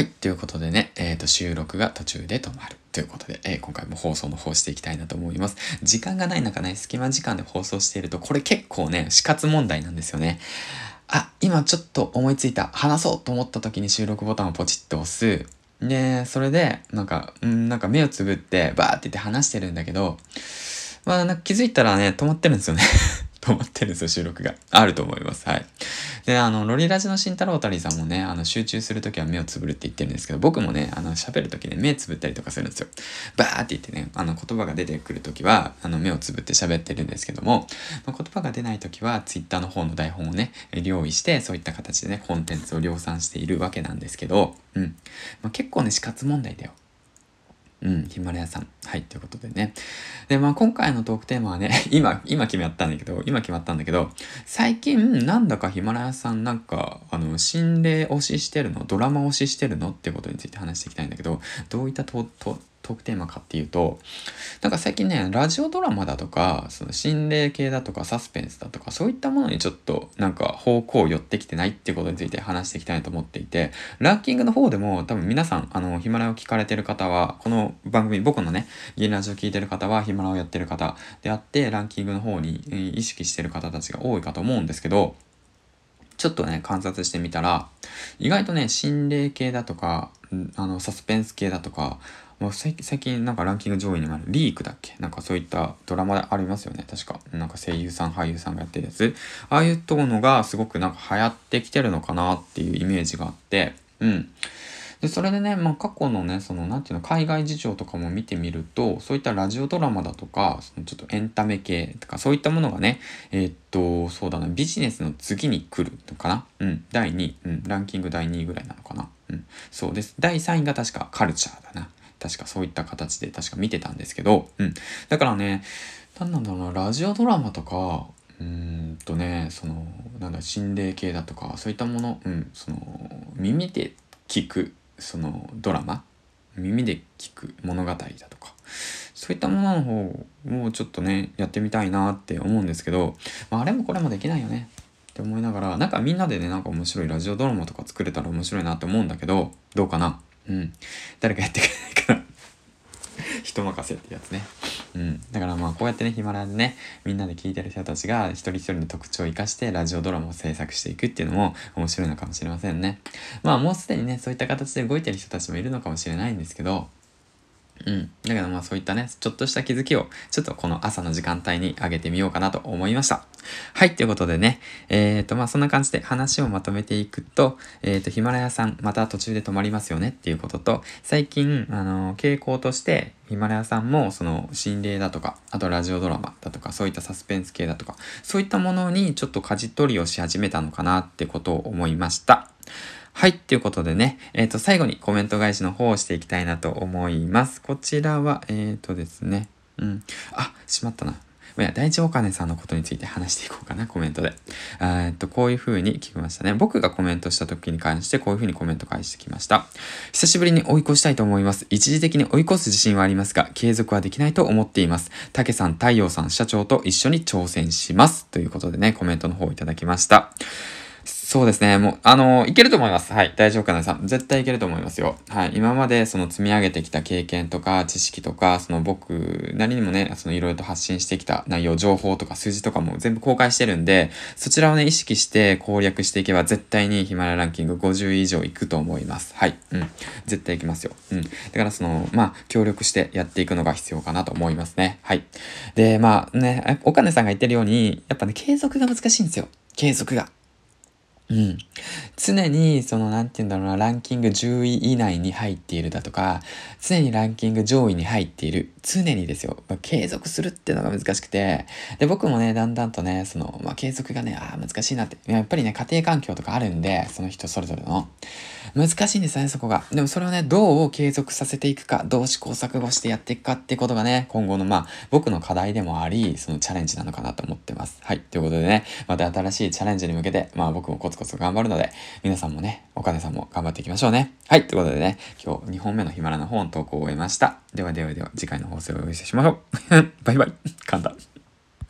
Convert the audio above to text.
はい。ということでね、えっ、と、収録が途中で止まる。ということで、えー今回も放送の方していきたいなと思います。時間がない中ね、隙間時間で放送していると、これ結構ね、死活問題なんですよね。あ、今ちょっと思いついた。話そうと思った時に収録ボタンをポチッと押す。で、それで、なんか、うん、なんか目をつぶって、バーって言って話してるんだけど、まあ、なんか気づいたらね、止まってるんですよね。止まってるんですよ、収録が。あると思います。はい。で、あの、ロリラジの慎太郎たりさんもね、あの、集中するときは目をつぶるって言ってるんですけど、僕もね、あの、喋るときね、目つぶったりとかするんですよ。バーって言ってね、あの、言葉が出てくるときは、あの、目をつぶって喋ってるんですけども、まあ言葉が出ないときは、ツイッターの方の台本をね、用意して、そういった形でね、コンテンツを量産しているわけなんですけど、うん。まあ、結構ね、死活問題だよ。うん、ヒマラヤさん。はい、ということでね。で、まあ今回のトークテーマはね、今、今決めったんだけど、今決まったんだけど、最近なんだかヒマラヤさんなんか、あの、心霊推ししてるの？ドラマ推ししてるの？ってことについて話していきたいんだけど、どういったと、とトークテーマかっていうと、なんか最近ね、ラジオドラマだとか、その心霊系だとかサスペンスだとか、そういったものにちょっとなんか方向を寄ってきてないっていうことについて話していきたいと思っていて、ランキングの方でも多分皆さん、あの、ヒマラヤを聞かれてる方は、この番組、僕のね、ゲラジオ聞いてる方はヒマラヤをやってる方であって、ランキングの方に意識してる方たちが多いかと思うんですけど、ちょっとね、観察してみたら、意外とね、心霊系だとか、あの、サスペンス系だとか、もう最近なんかランキング上位にもあるリークだっけ？なんかそういったドラマでありますよね確か。なんか声優さん俳優さんがやってるやつ。ああいうとこのがすごくなんか流行ってきてるのかなっていうイメージがあってうん。でそれでね、まあ、過去のねそのなんていうの海外事情とかも見てみるとそういったラジオドラマだとかそのちょっとエンタメ系とかそういったものがねえーっとそうだなビジネスの次に来るのかな？うん第2位、うん、ランキング第2位ぐらいなのかな？うんそうです。第3位が確かカルチャーだな。確かそういった形で確か見てたんですけど、うん。だからね、なんなんだろうな、ラジオドラマとか、うんとね、その、なんだ、心霊系だとか、そういったもの、うん、その、耳で聞く、その、ドラマ耳で聞く物語だとか、そういったものの方をちょっとね、やってみたいなって思うんですけど、まあ、あれもこれもできないよね。って思いながら、なんかみんなでね、なんか面白いラジオドラマとか作れたら面白いなって思うんだけど、どうかな？うん。誰かやってくれないかな？人任せってやつね。うん。だからまあこうやってね、ヒマラヤでね、みんなで聞いてる人たちが一人一人の特徴を生かしてラジオドラマを制作していくっていうのも面白いのかもしれませんね。まあもうすでにね、そういった形で動いてる人たちもいるのかもしれないんですけど、うん。だけどまあそういったね、ちょっとした気づきを、ちょっとこの朝の時間帯に上げてみようかなと思いました。はい、ということでね、えっ、とまあそんな感じで話をまとめていくと、えっ、とヒマラヤさんまた途中で止まりますよねっていうことと、最近、あの傾向として、ヒマラヤさんもその心霊だとか、あとラジオドラマだとか、そういったサスペンス系だとか、そういったものにちょっと舵取りをし始めたのかなってことを思いました。はい。ということでね、えっ、と、最後にコメント返しの方をしていきたいなと思います。こちらは、えっ、とですね、うん。あ、しまったな。いや、第一お金さんのことについて話していこうかな、コメントで。えっと、こういう風に聞きましたね。僕がコメントした時に関して、こういう風にコメント返してきました。久しぶりに追い越したいと思います。一時的に追い越す自信はありますが、継続はできないと思っています。竹さん、太陽さん、社長と一緒に挑戦します。ということでね、コメントの方をいただきました。そうですね。もう、あのいけると思います。はい。大丈夫かなさん。絶対いけると思いますよ。はい。今までその積み上げてきた経験とか知識とか、その僕なりにもね、そのいろいろと発信してきた内容、情報とか数字とかも全部公開してるんで、そちらをね、意識して攻略していけば絶対にヒマラランキング50以上いくと思います。はい。うん。絶対いきますよ。うん。だからその、まあ、協力してやっていくのが必要かなと思いますね。はい。で、まあね、お金さんが言ってるように、やっぱね、継続が難しいんですよ。継続が。うん。常に、その、何て言うんだろうな、ランキング10位以内に入っているだとか、常にランキング上位に入っている。常にですよ。まあ継続するっていうのが難しくて、で、僕もね、だんだんとね、その、まあ、継続がね、ああ、難しいなって。やっぱりね、家庭環境とかあるんで、その人それぞれの。難しいんですよね、そこが。でもそれをね、どう継続させていくか、どう試行錯誤してやっていくかってことがね、今後のまあ、僕の課題でもあり、そのチャレンジなのかなと思ってます。はい。ということでね、また新しいチャレンジに向けて、まあ僕もコツコツ頑張るので、皆さんもね、お金さんも頑張っていきましょうね。はい。ということでね、今日2本目のヒマラの本投稿を終えました。ではではでは、次回の放送をお寄せしましょう。バイバイ。噛んだ。